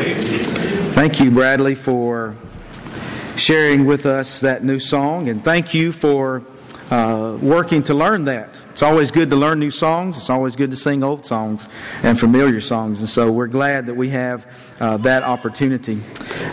Thank you, Bradley, for sharing with us that new song, and thank you for uh, working to learn that. It's always good to learn new songs. It's always good to sing old songs and familiar songs, and so we're glad that we have uh, that opportunity.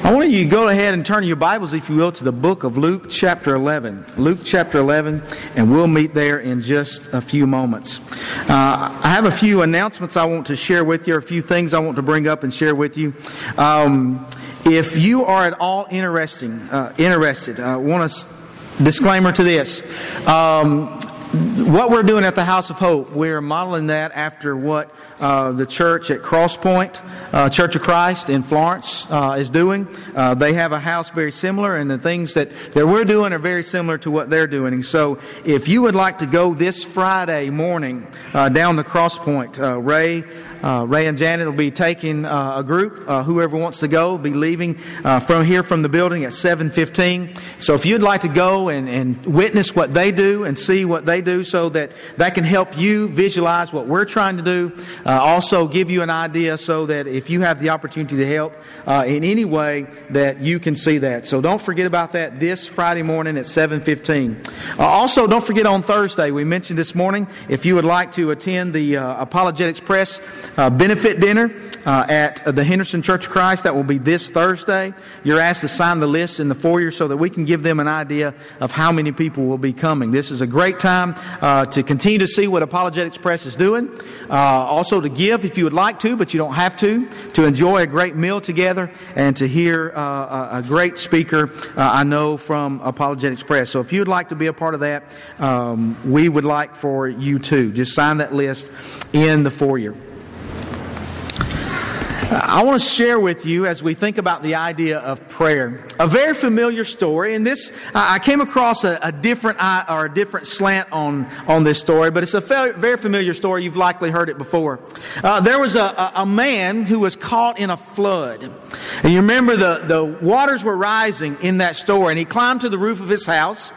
I want you to go ahead and turn your Bibles, if you will, to the book of Luke, chapter 11. Luke, chapter 11, and we'll meet there in just a few moments. Uh, I have a few announcements I want to share with you, or a few things I want to bring up and share with you. Um, if you are at all interesting, uh, interested, I want to disclaimer to this. Um, what we're doing at the House of Hope, we're modeling that after what uh, the church at Crosspoint, uh, Church of Christ in Florence, uh, is doing. Uh, they have a house very similar, and the things that, that we're doing are very similar to what they're doing. And so, if you would like to go this Friday morning uh, down to Crosspoint, uh, Ray, uh, Ray and Janet will be taking uh, a group. Uh, whoever wants to go will be leaving uh, from here from the building at 7:15. So if you'd like to go and, and witness what they do and see what they do, so that that can help you visualize what we're trying to do, uh, also give you an idea, so that if you have the opportunity to help uh, in any way, that you can see that. So don't forget about that this Friday morning at 7:15. also, don't forget on Thursday. We mentioned this morning if you would like to attend the Apologetics Press uh, benefit dinner uh, at the Henderson Church of Christ. That will be this Thursday. You're asked to sign the list in the foyer so that we can give them an idea of how many people will be coming. This is a great time uh, to continue to see what Apologetics Press is doing. Uh, also to give if you would like to, but you don't have to. To enjoy a great meal together and to hear uh, a great speaker uh, I know from Apologetics Press. So if you would like to be a part of that, um, we would like for you to. Just sign that list in the foyer. I want to share with you as we think about the idea of prayer a very familiar story. And this, I came across a, a different or a different slant on on this story, but it's a very familiar story. You've likely heard it before. Uh, there was a, a man who was caught in a flood, and you remember the the waters were rising in that story, and he climbed to the roof of his house.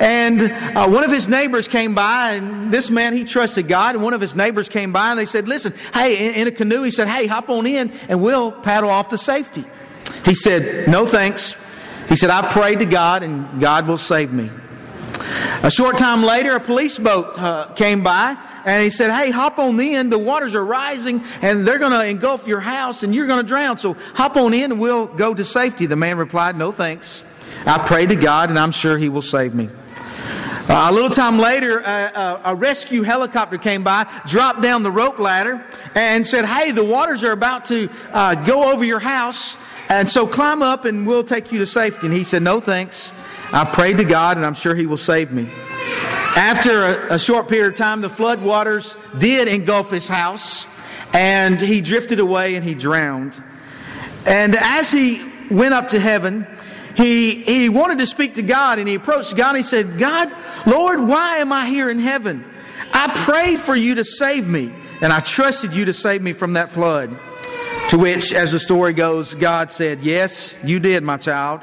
And uh, one of his neighbors came by, and this man, he trusted God. And one of his neighbors came by, and they said, Listen, hey, in, in a canoe, he said, Hey, hop on in, and we'll paddle off to safety. He said, No thanks. He said, I prayed to God, and God will save me. A short time later, a police boat uh, came by and he said, Hey, hop on in. The waters are rising and they're going to engulf your house and you're going to drown. So hop on in and we'll go to safety. The man replied, No thanks. I pray to God, and I'm sure He will save me. Uh, a little time later, uh, a rescue helicopter came by, dropped down the rope ladder, and said, Hey, the waters are about to uh, go over your house, and so climb up and we'll take you to safety. And he said, No thanks. I prayed to God, and I'm sure He will save me. After a, a short period of time, the flood waters did engulf his house, and he drifted away and he drowned. And as he went up to heaven, he, he wanted to speak to God and he approached God and he said, God, Lord, why am I here in heaven? I prayed for you to save me and I trusted you to save me from that flood. To which, as the story goes, God said, Yes, you did, my child.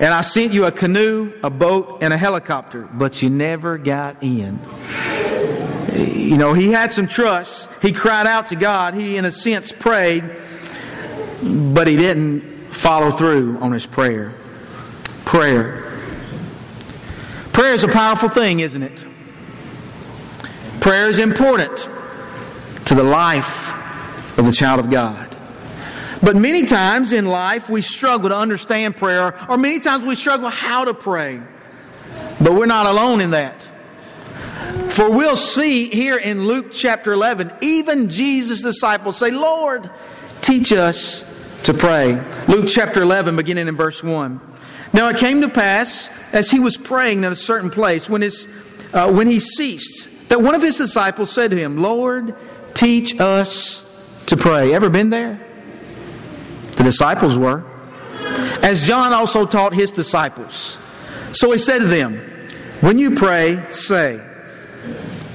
And I sent you a canoe, a boat, and a helicopter, but you never got in. You know, he had some trust. He cried out to God. He, in a sense, prayed, but he didn't follow through on his prayer prayer. Prayer is a powerful thing, isn't it? Prayer is important to the life of the child of God. But many times in life we struggle to understand prayer, or many times we struggle how to pray. But we're not alone in that. For we'll see here in Luke chapter 11, even Jesus' disciples say, Lord, teach us to pray. Luke chapter 11, beginning in verse 1. Now it came to pass, as he was praying in a certain place, when, his, uh, when he ceased, that one of his disciples said to him, Lord, teach us to pray. Ever been there? The disciples were. As John also taught his disciples. So he said to them, When you pray, say,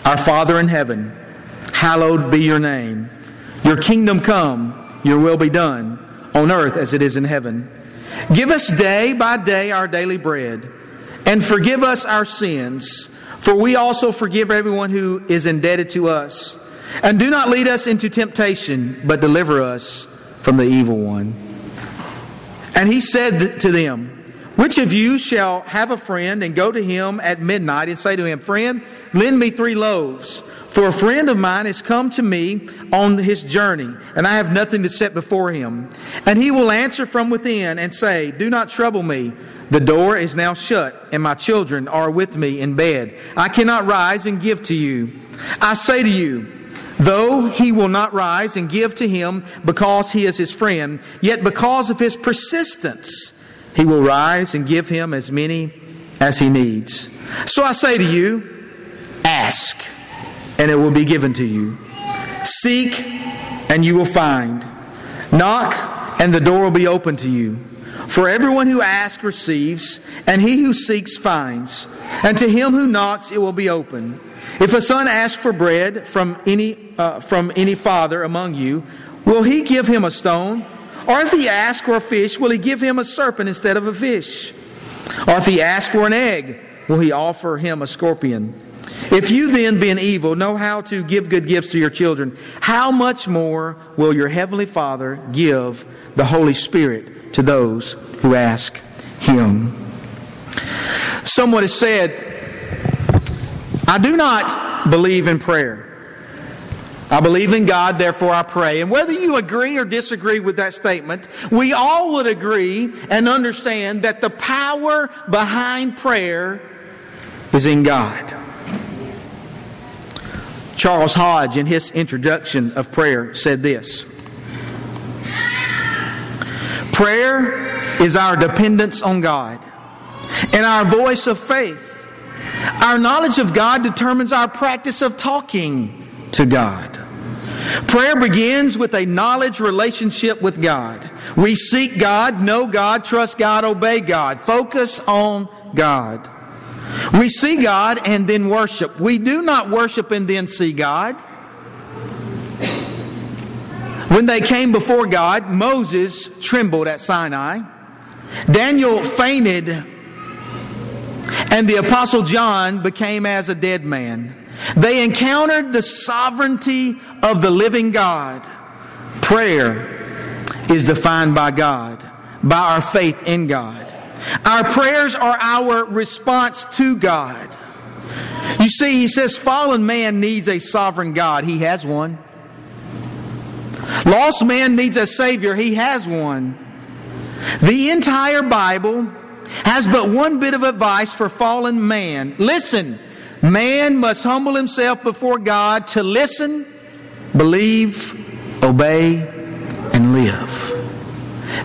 Our Father in heaven, hallowed be your name. Your kingdom come, your will be done, on earth as it is in heaven. Give us day by day our daily bread, and forgive us our sins, for we also forgive everyone who is indebted to us. And do not lead us into temptation, but deliver us from the evil one. And he said to them, Which of you shall have a friend and go to him at midnight and say to him, Friend, lend me three loaves? For a friend of mine has come to me on his journey, and I have nothing to set before him. And he will answer from within and say, Do not trouble me. The door is now shut, and my children are with me in bed. I cannot rise and give to you. I say to you, Though he will not rise and give to him because he is his friend, yet because of his persistence, he will rise and give him as many as he needs. So I say to you, ask and it will be given to you. Seek, and you will find. Knock, and the door will be open to you. For everyone who asks receives, and he who seeks finds. And to him who knocks it will be open. If a son asks for bread from any, uh, from any father among you, will he give him a stone? Or if he asks for a fish, will he give him a serpent instead of a fish? Or if he asks for an egg, will he offer him a scorpion? If you then, being evil, know how to give good gifts to your children, how much more will your heavenly Father give the Holy Spirit to those who ask him? Someone has said, I do not believe in prayer. I believe in God, therefore I pray. And whether you agree or disagree with that statement, we all would agree and understand that the power behind prayer is in God. Charles Hodge, in his introduction of prayer, said this Prayer is our dependence on God and our voice of faith. Our knowledge of God determines our practice of talking to God. Prayer begins with a knowledge relationship with God. We seek God, know God, trust God, obey God, focus on God. We see God and then worship. We do not worship and then see God. When they came before God, Moses trembled at Sinai. Daniel fainted, and the Apostle John became as a dead man. They encountered the sovereignty of the living God. Prayer is defined by God, by our faith in God. Our prayers are our response to God. You see, he says fallen man needs a sovereign God. He has one. Lost man needs a Savior. He has one. The entire Bible has but one bit of advice for fallen man. Listen, man must humble himself before God to listen, believe, obey, and live.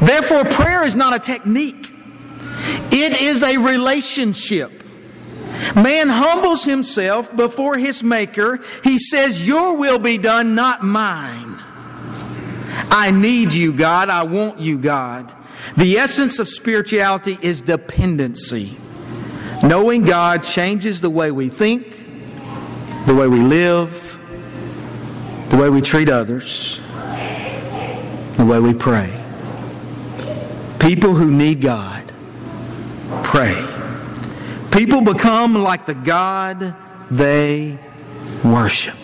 Therefore, prayer is not a technique. It is a relationship. Man humbles himself before his Maker. He says, Your will be done, not mine. I need you, God. I want you, God. The essence of spirituality is dependency. Knowing God changes the way we think, the way we live, the way we treat others, the way we pray. People who need God pray. People become like the God they worship.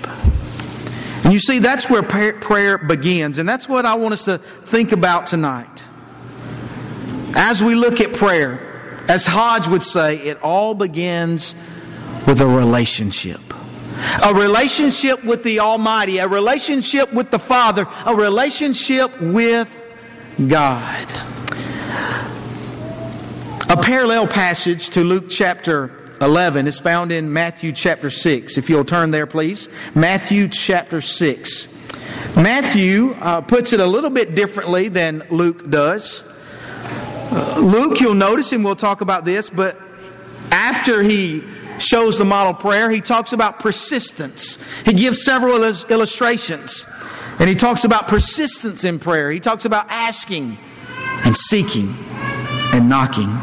And you see, that's where prayer begins. And that's what I want us to think about tonight. As we look at prayer, as Hodge would say, it all begins with a relationship. A relationship with the Almighty, a relationship with the Father, a relationship with God. A parallel passage to Luke chapter 11 is found in Matthew chapter 6. If you'll turn there, please. Matthew chapter 6. Matthew uh, puts it a little bit differently than Luke does. Uh, Luke, you'll notice, and we'll talk about this, but after he shows the model prayer, he talks about persistence. He gives several illustrations, and he talks about persistence in prayer. He talks about asking and seeking and knocking.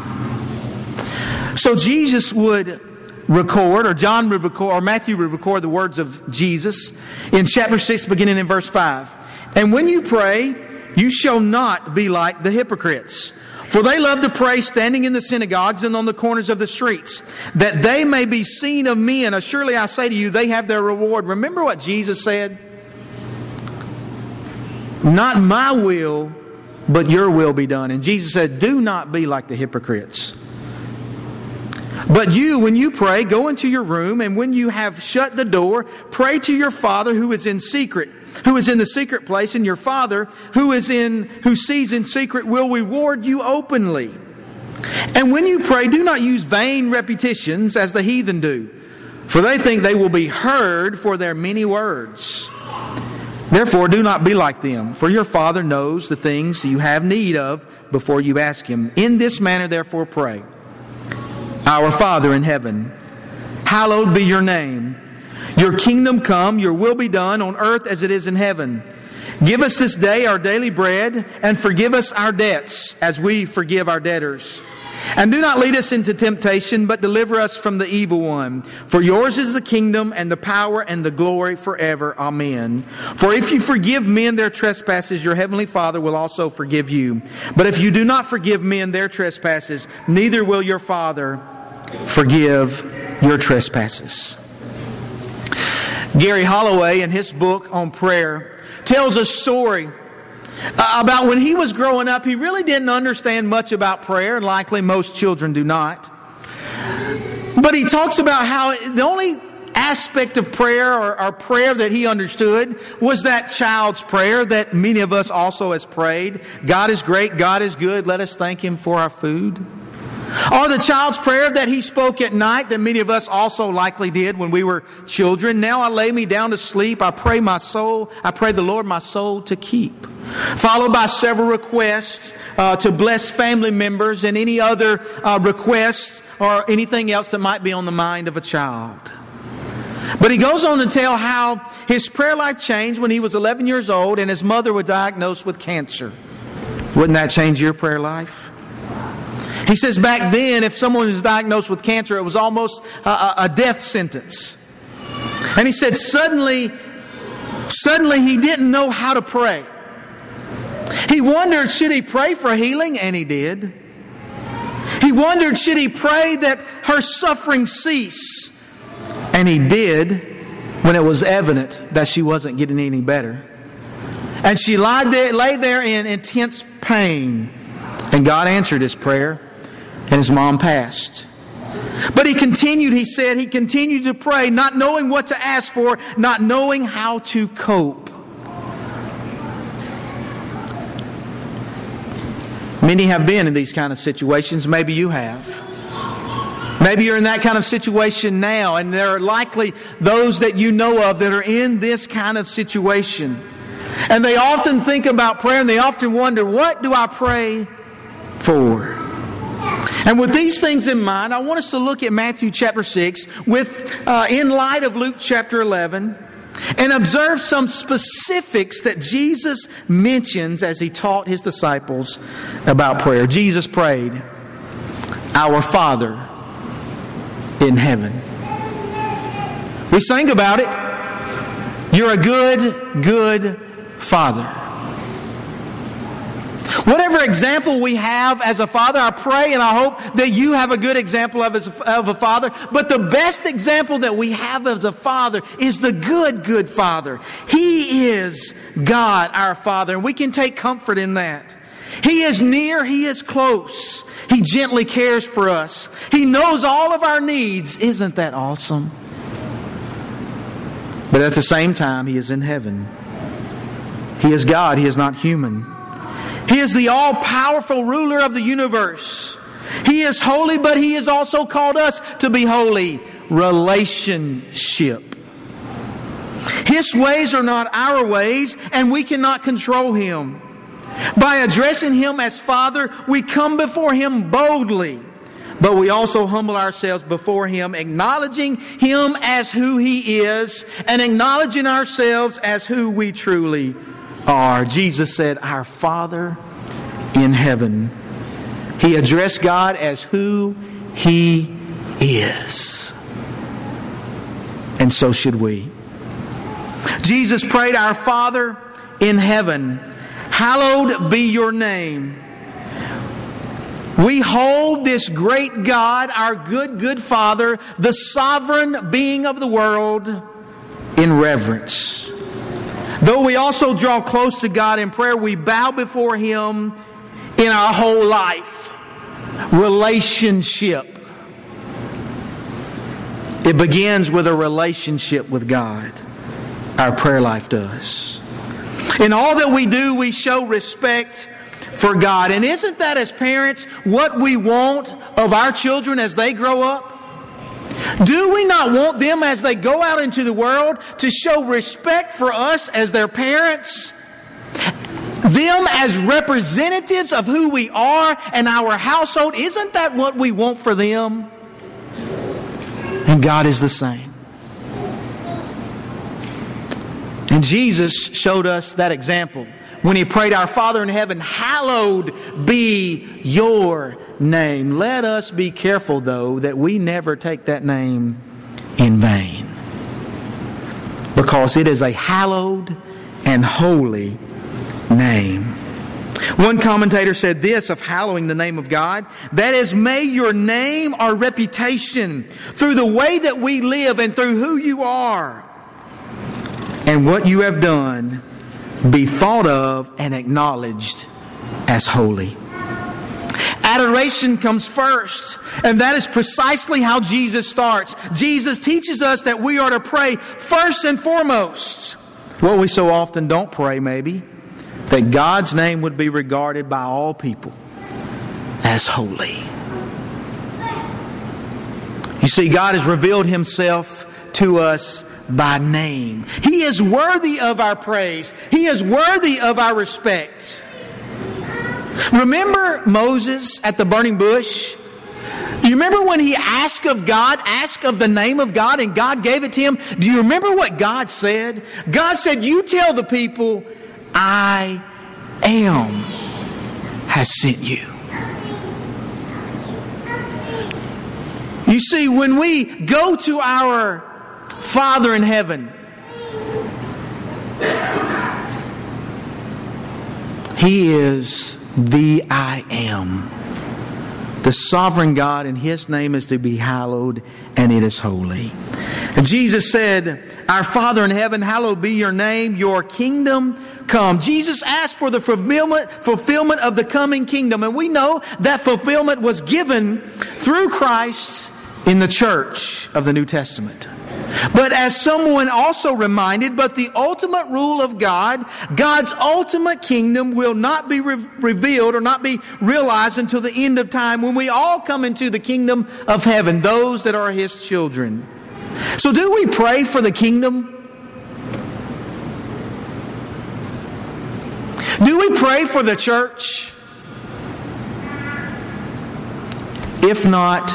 So Jesus would record, or John would record, or Matthew would record the words of Jesus in chapter 6, beginning in verse 5. And when you pray, you shall not be like the hypocrites. For they love to pray standing in the synagogues and on the corners of the streets, that they may be seen of men. Surely I say to you, they have their reward. Remember what Jesus said? Not my will, but your will be done. And Jesus said, Do not be like the hypocrites. But you, when you pray, go into your room, and when you have shut the door, pray to your Father who is in secret, who is in the secret place, and your Father who is in who sees in secret will reward you openly. And when you pray, do not use vain repetitions as the heathen do, for they think they will be heard for their many words. Therefore, do not be like them, for your Father knows the things you have need of before you ask Him. In this manner, therefore, pray Our Father in heaven, hallowed be your name. Your kingdom come, your will be done on earth as it is in heaven. Give us this day our daily bread, and forgive us our debts as we forgive our debtors. And do not lead us into temptation, but deliver us from the evil one. For yours is the kingdom and the power and the glory forever. Amen. For if you forgive men their trespasses, your heavenly Father will also forgive you. But if you do not forgive men their trespasses, neither will your Father forgive your trespasses. Gary Holloway, in his book on prayer, tells a story about when he was growing up. He really didn't understand much about prayer, and likely most children do not. But he talks about how the only aspect of prayer or, or, prayer that he understood was that child's prayer that many of us also has prayed. God is great, God is good, let us thank him for our food. Or the child's prayer that he spoke at night that many of us also likely did when we were children. Now I lay me down to sleep. I pray my soul, I pray the Lord my soul to keep. Followed by several requests uh, to bless family members and any other uh, requests or anything else that might be on the mind of a child. But he goes on to tell how his prayer life changed when he was 11 years old and his mother was diagnosed with cancer. Wouldn't that change your prayer life? He says back then, if someone was diagnosed with cancer, it was almost a, a death sentence. And he said suddenly, suddenly he didn't know how to pray. He wondered, should he pray for healing? And he did. He wondered, should he pray that her suffering cease? And he did when it was evident that she wasn't getting any better. And she there, lay there in intense pain. And God answered his prayer and his mom passed. But he continued, he said, he continued to pray, not knowing what to ask for, not knowing how to cope. Many have been in these kind of situations. Maybe you have. Maybe you're in that kind of situation now, and there are likely those that you know of that are in this kind of situation. And they often think about prayer and they often wonder, what do I pray for? And with these things in mind, I want us to look at Matthew chapter 6 with, uh, in light of Luke chapter 11 and observe some specifics that Jesus mentions as he taught his disciples about prayer. Jesus prayed, Our Father in heaven. We sang about it. You're a good, good Father. Whatever example we have as a father, I pray and I hope that you have a good example of, as of a father. But the best example that we have as a father is the good, good father. He is God, our father, and we can take comfort in that. He is near, He is close. He gently cares for us. He knows all of our needs. Isn't that awesome? But at the same time, He is in heaven. He is God, He is not human. He is the all powerful ruler of the universe. He is holy, but He has also called us to be holy. Relationship. His ways are not our ways, and we cannot control Him. By addressing Him as Father, we come before Him boldly, but we also humble ourselves before Him, acknowledging Him as who He is and acknowledging ourselves as who we truly are. Jesus said, Our Father in heaven. He addressed God as who He is. And so should we. Jesus prayed, Our Father in heaven, hallowed be your name. We hold this great God, our good, good Father, the sovereign being of the world, in reverence. Though we also draw close to God in prayer, we bow before Him in our whole life. Relationship. It begins with a relationship with God. Our prayer life does. In all that we do, we show respect for God. And isn't that, as parents, what we want of our children as they grow up? Do we not want them as they go out into the world to show respect for us as their parents? Them as representatives of who we are and our household? Isn't that what we want for them? And God is the same. And Jesus showed us that example when he prayed, Our Father in heaven, hallowed be your name. Let us be careful, though, that we never take that name in vain. Because it is a hallowed and holy name. One commentator said this of hallowing the name of God that is, may your name or reputation through the way that we live and through who you are and what you have done be thought of and acknowledged as holy. Adoration comes first, and that is precisely how Jesus starts. Jesus teaches us that we are to pray first and foremost. What we so often don't pray, maybe, that God's name would be regarded by all people as holy. You see, God has revealed Himself to us by name. He is worthy of our praise. He is worthy of our respect. Remember Moses at the burning bush? Do you remember when he asked of God, asked of the name of God, and God gave it to him? Do you remember what God said? God said, You tell the people, I am has sent you. You see, when we go to our Father in heaven. He is the I am. The sovereign God, and His name is to be hallowed, and it is holy. And Jesus said, Our Father in heaven, hallowed be your name, your kingdom come. Jesus asked for the fulfillment, fulfillment of the coming kingdom, and we know that fulfillment was given through Christ in the church of the New Testament. But as someone also reminded, but the ultimate rule of God, God's ultimate kingdom will not be re- revealed or not be realized until the end of time when we all come into the kingdom of heaven, those that are his children. So do we pray for the kingdom? Do we pray for the church? If not,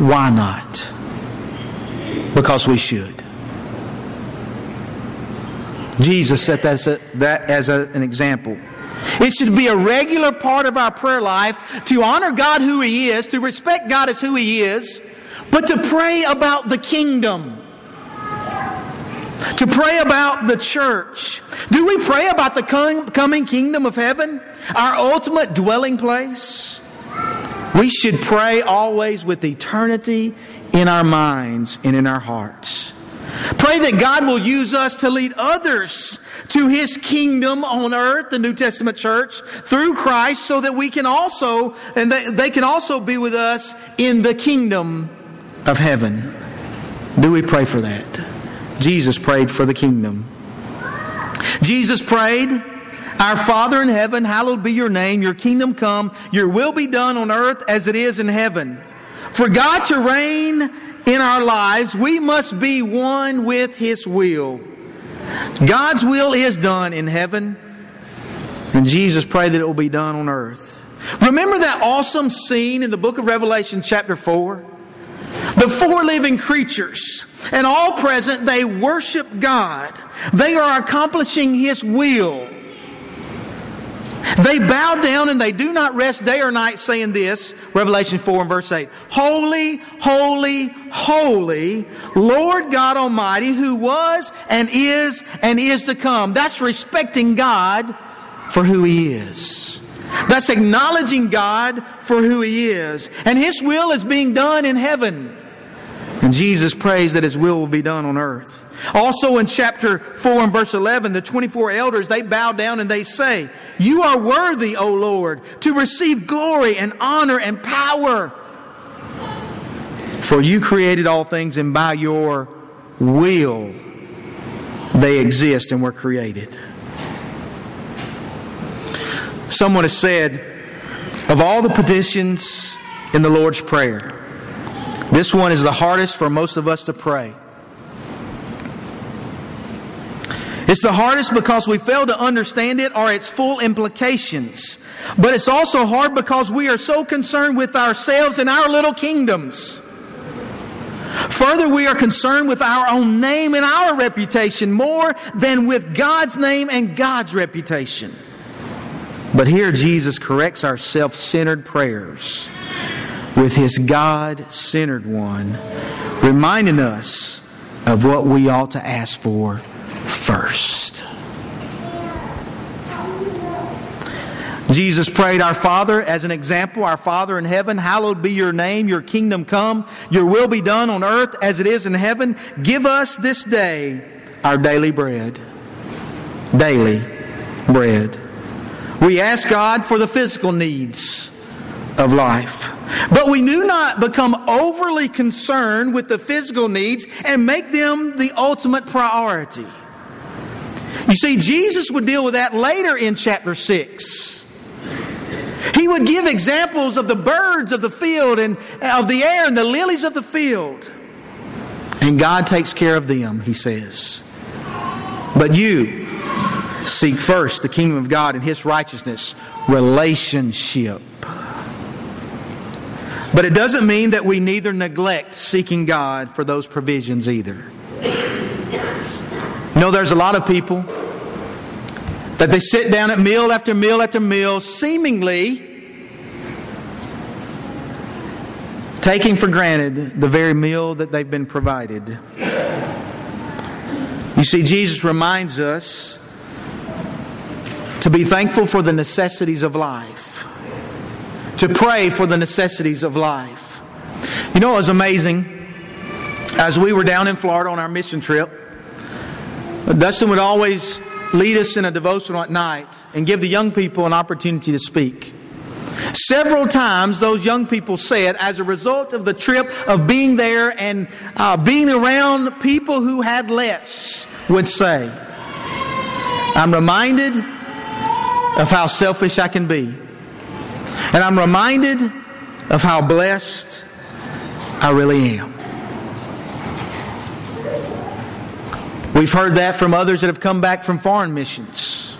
why not? Because we should. Jesus set that as, a, that as a, an example. It should be a regular part of our prayer life to honor God who He is, to respect God as who He is, but to pray about the kingdom. To pray about the church. Do we pray about the coming kingdom of heaven? Our ultimate dwelling place? We should pray always with eternity in our minds and in our hearts. Pray that God will use us to lead others to His kingdom on earth, the New Testament church, through Christ, so that we can also, and they, can also be with us in the kingdom of heaven. Do we pray for that? Jesus prayed for the kingdom. Jesus prayed, Our Father in heaven, hallowed be your name, your kingdom come, your will be done on earth as it is in heaven. For God to reign in our lives, we must be one with His will. God's will is done in heaven, and Jesus prayed that it will be done on earth. Remember that awesome scene in the book of Revelation, chapter 4? The four living creatures and all present, they worship God. They are accomplishing His will. They bow down and they do not rest day or night saying this, Revelation 4 and verse 8. Holy, holy, holy, Lord God Almighty, who was and is and is to come. That's respecting God for who He is. That's acknowledging God for who He is. And His will is being done in heaven. And Jesus prays that His will will be done on earth. Also in chapter 4 and verse 11, the 24 elders, they bow down and they say, You are worthy, O Lord, to receive glory and honor and power. For you created all things, and by your will they exist and were created. Someone has said, of all the petitions in the Lord's Prayer, this one is the hardest for most of us to pray. It's the hardest because we fail to understand it or its full implications. But it's also hard because we are so concerned with ourselves and our little kingdoms. Further, we are concerned with our own name and our reputation more than with God's name and God's reputation. But here Jesus corrects our self centered prayers with his God centered one, reminding us of what we ought to ask for first. Jesus prayed, Our Father, as an example, Our Father in heaven, hallowed be your name, your kingdom come, your will be done on earth as it is in heaven. Give us this day our daily bread. Daily bread. We ask God for the physical needs of life. But we do not become overly concerned with the physical needs and make them the ultimate priority. You see, Jesus would deal with that later in chapter 6. He would give examples of the birds of the field and uh, of the air and the lilies of the field. And God takes care of them, he says. But you seek first the kingdom of God and his righteousness, relationship. But it doesn't mean that we neither neglect seeking God for those provisions either. You know, there's a lot of people that they sit down at meal after meal after meal, seemingly taking for granted the very meal that they've been provided. You see, Jesus reminds us to be thankful for the necessities of life, to pray for the necessities of life. You know, it was amazing. As we were down in Florida on our mission trip, Dustin would always lead us in a devotional at night and give the young people an opportunity to speak. Several times, those young people said, as a result of the trip of being there and uh, being around people who had less, would say, I'm reminded of how selfish I can be. And I'm reminded of how blessed I really am. We've heard that from others that have come back from foreign missions.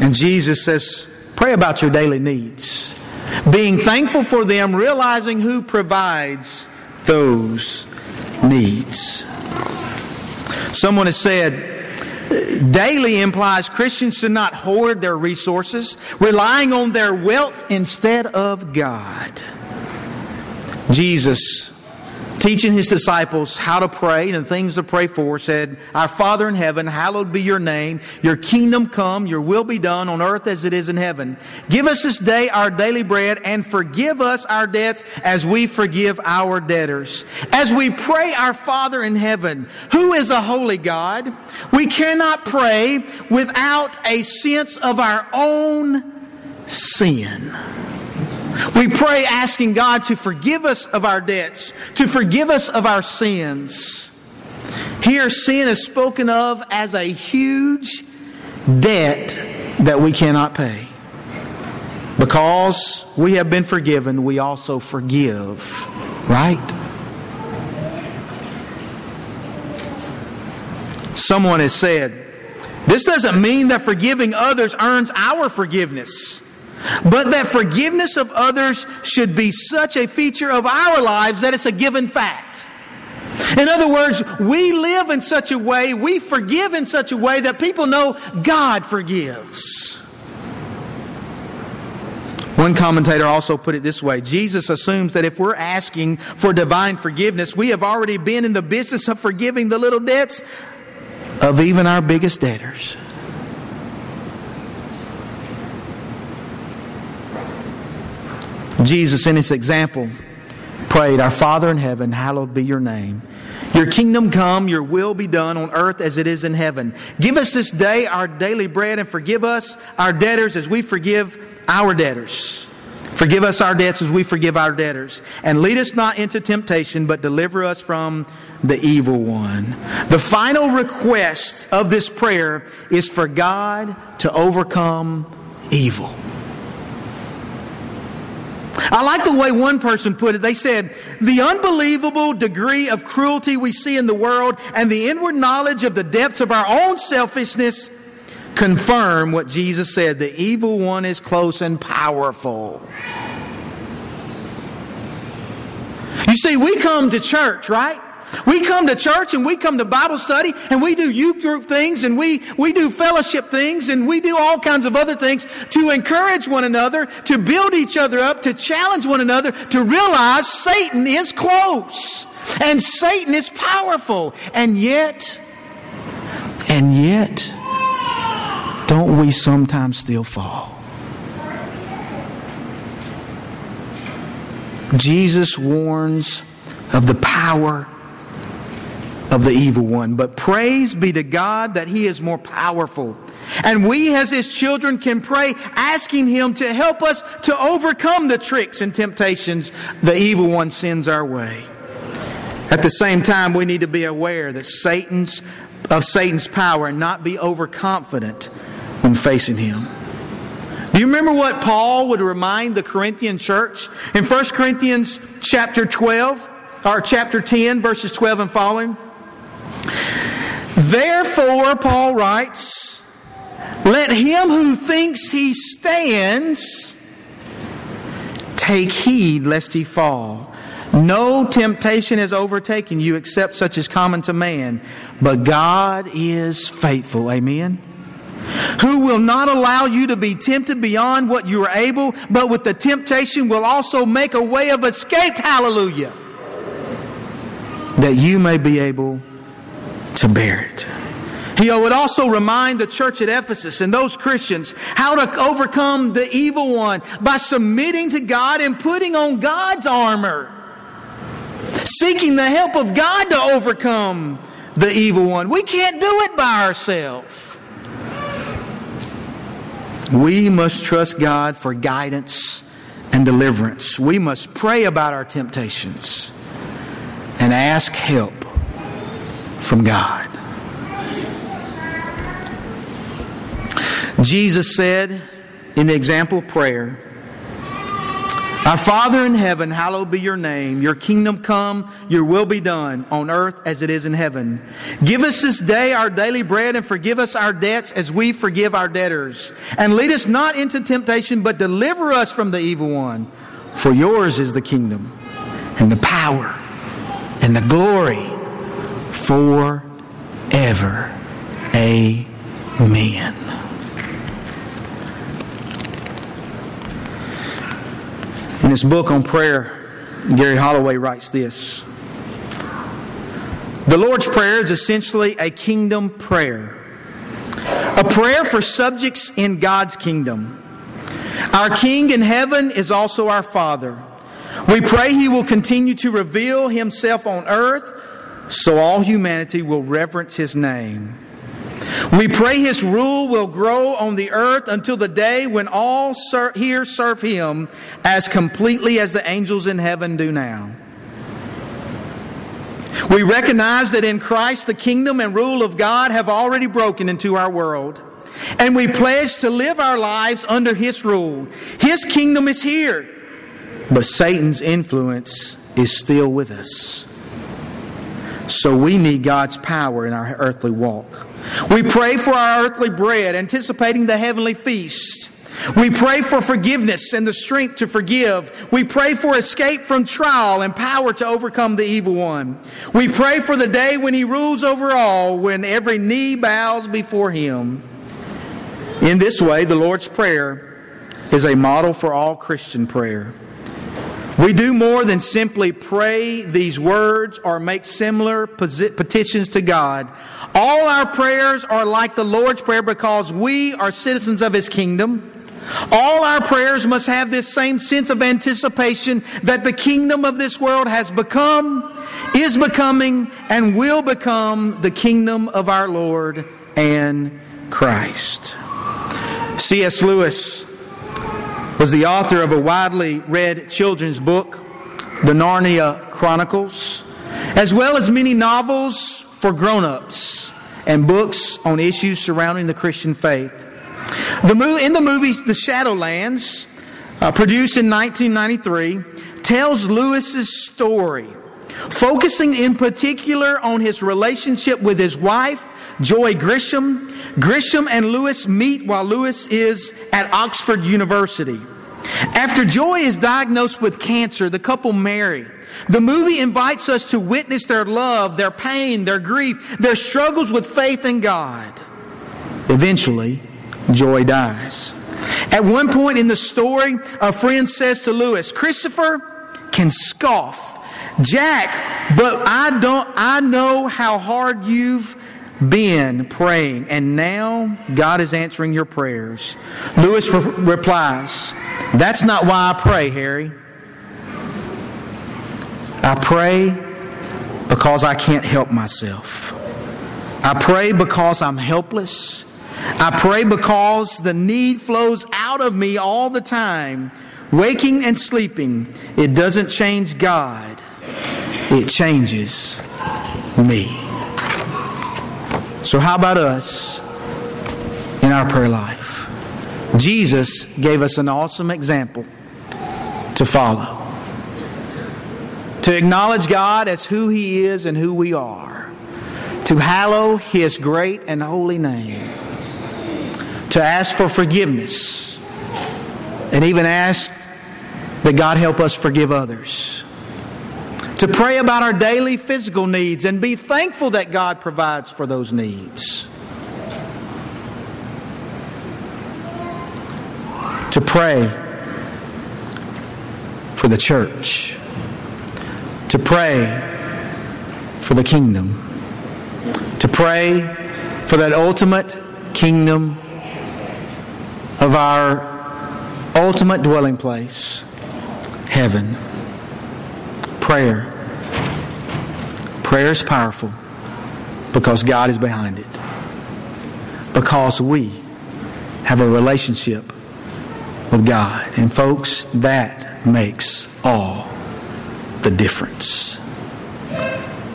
And Jesus says, pray about your daily needs. Being thankful for them, realizing who provides those needs. Someone has said, daily implies Christians should not hoard their resources, relying on their wealth instead of God. Jesus teaching his disciples how to pray and things to pray for, said, Our Father in heaven, hallowed be your name. Your kingdom come, your will be done on earth as it is in heaven. Give us this day our daily bread and forgive us our debts as we forgive our debtors. As we pray our Father in heaven, who is a holy God, we cannot pray without a sense of our own sin. We pray asking God to forgive us of our debts, to forgive us of our sins. Here, sin is spoken of as a huge debt that we cannot pay. Because we have been forgiven, we also forgive, right? Someone has said, this doesn't mean that forgiving others earns our forgiveness. But that forgiveness of others should be such a feature of our lives that it's a given fact. In other words, we live in such a way, we forgive in such a way that people know God forgives. One commentator also put it this way Jesus assumes that if we're asking for divine forgiveness, we have already been in the business of forgiving the little debts of even our biggest debtors. Jesus, in his example, prayed, Our Father in heaven, hallowed be your name. Your kingdom come, your will be done on earth as it is in heaven. Give us this day our daily bread and forgive us our debtors as we forgive our debtors. Forgive us our debts as we forgive our debtors. And lead us not into temptation, but deliver us from the evil one. The final request of this prayer is for God to overcome evil. I like the way one person put it. They said, The unbelievable degree of cruelty we see in the world and the inward knowledge of the depths of our own selfishness confirm what Jesus said the evil one is close and powerful. You see, we come to church, right? We come to church and we come to Bible study and we do youth group things and we, we do fellowship things and we do all kinds of other things to encourage one another, to build each other up, to challenge one another, to realize Satan is close and Satan is powerful. And yet, and yet, don't we sometimes still fall? Jesus warns of the power of the evil one. But praise be to God that He is more powerful. And we, as His children, can pray asking Him to help us to overcome the tricks and temptations the evil one sends our way. At the same time, we need to be aware that Satan's of Satan's power and not be overconfident when facing him. Do you remember what Paul would remind the Corinthian church in 1 Corinthians chapter 12 or chapter 10 verses 12 and following? Therefore, Paul writes, let him who thinks he stands take heed lest he fall. No temptation has overtaken you except such as common to man, but God is faithful. Amen. Who will not allow you to be tempted beyond what you are able, but with the temptation will also make a way of escape. Hallelujah. That you may be able to bear it. He would also remind the church at Ephesus and those Christians how to overcome the evil one by submitting to God and putting on God's armor. Seeking the help of God to overcome the evil one. We can't do it by ourselves. We must trust God for guidance and deliverance. We must pray about our temptations and ask help from God. Jesus said in the example of prayer, Our Father in heaven, hallowed be your name. Your kingdom come, your will be done on earth as it is in heaven. Give us this day our daily bread and forgive us our debts as we forgive our debtors. And lead us not into temptation, but deliver us from the evil one. For yours is the kingdom and the power and the glory forever. Amen. In his book on prayer, Gary Holloway writes this The Lord's Prayer is essentially a kingdom prayer, a prayer for subjects in God's kingdom. Our King in heaven is also our Father. We pray He will continue to reveal Himself on earth so all humanity will reverence his name. We pray his rule will grow on the earth until the day when all here serve him as completely as the angels in heaven do now. We recognize that in Christ the kingdom and rule of God have already broken into our world. And we pledge to live our lives under his rule. His kingdom is here, but Satan's influence is still with us. So we need God's power in our earthly walk. We pray for our earthly bread, anticipating the heavenly feast. We pray for forgiveness and the strength to forgive. We pray for escape from trial and power to overcome the evil one. We pray for the day when he rules over all, when every knee bows before him. In this way, the Lord's Prayer is a model for all Christian prayer. We do more than simply pray these words or make similar petitions to God. All our prayers are like the Lord's Prayer because we are citizens of His kingdom. All our prayers must have this same sense of anticipation that the kingdom of this world has become, is becoming, and will become the kingdom of our Lord and Christ. C.S. Lewis was the author of a widely read children's book, The Narnia Chronicles, as well as many novels for grown ups and books on issues surrounding the Christian faith. The mo- in the movie The Shadowlands, uh, produced in 1993, tells Lewis's story, focusing in particular on his relationship with his wife, Joy Gresham. Gresham and Lewis meet while Lewis is at Oxford University. After Joy is diagnosed with cancer, the couple marry. The movie invites us to witness their love, their pain, their grief, their struggles with faith in God. Eventually, Joy dies. At one point in the story, a friend says to Lewis, Christopher can scoff. Jack, but I don't I know how hard you've been praying, and now God is answering your prayers. Lewis re- replies, That's not why I pray, Harry. I pray because I can't help myself. I pray because I'm helpless I pray because the need flows out of me all the time, waking and sleeping. It doesn't change God, it changes me. So, how about us in our prayer life? Jesus gave us an awesome example to follow. To acknowledge God as who He is and who we are. To hallow His great and holy name to ask for forgiveness and even ask that God help us forgive others. To pray about our daily physical needs and be thankful that God provides for those needs. To pray for the church. To pray for the kingdom. To pray for that ultimate kingdom of our ultimate dwelling place, heaven. Prayer. Prayer is powerful because God is behind it. Because we have a relationship with God. And folks, that makes all the difference.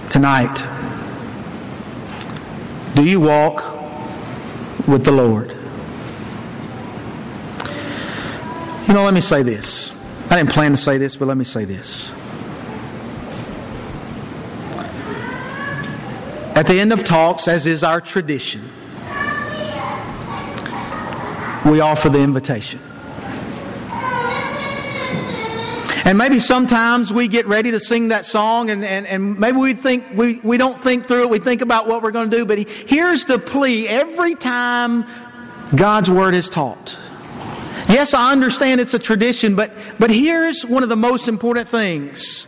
Tonight, do you walk with the Lord? You know, let me say this. I didn't plan to say this, but let me say this. At the end of talks, as is our tradition, we offer the invitation. And maybe sometimes we get ready to sing that song and, and, and maybe we think we, we don't think through it, we think about what we're going to do, but here's the plea every time God's word is taught. Yes, I understand it's a tradition, but, but here's one of the most important things.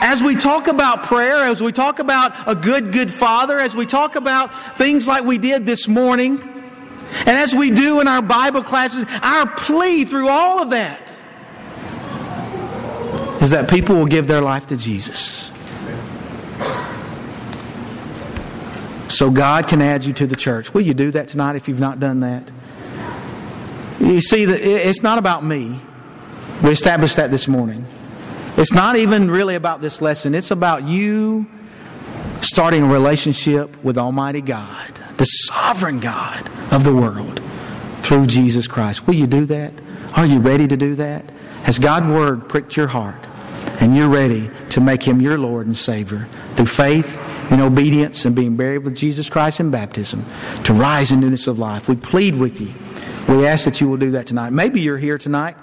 As we talk about prayer, as we talk about a good, good father, as we talk about things like we did this morning, and as we do in our Bible classes, our plea through all of that is that people will give their life to Jesus. So God can add you to the church. Will you do that tonight if you've not done that? You see, it's not about me. We established that this morning. It's not even really about this lesson. It's about you starting a relationship with Almighty God, the sovereign God of the world, through Jesus Christ. Will you do that? Are you ready to do that? Has God's Word pricked your heart and you're ready to make Him your Lord and Savior through faith and obedience and being buried with Jesus Christ in baptism to rise in newness of life? We plead with you we ask that you will do that tonight. Maybe you're here tonight,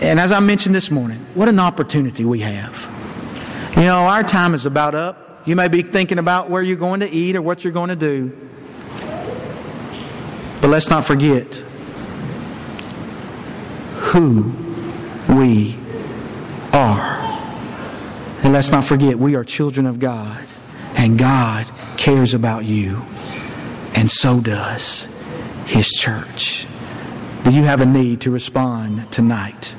and as I mentioned this morning, what an opportunity we have. You know, our time is about up. You may be thinking about where you're going to eat or what you're going to do. But let's not forget who we are. And let's not forget we are children of God, and God cares about you, and so does His church. Do you have a need to respond tonight?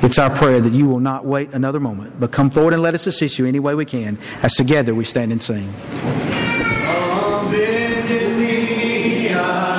It's our prayer that you will not wait another moment, but come forward and let us assist you any way we can as together we stand and sing.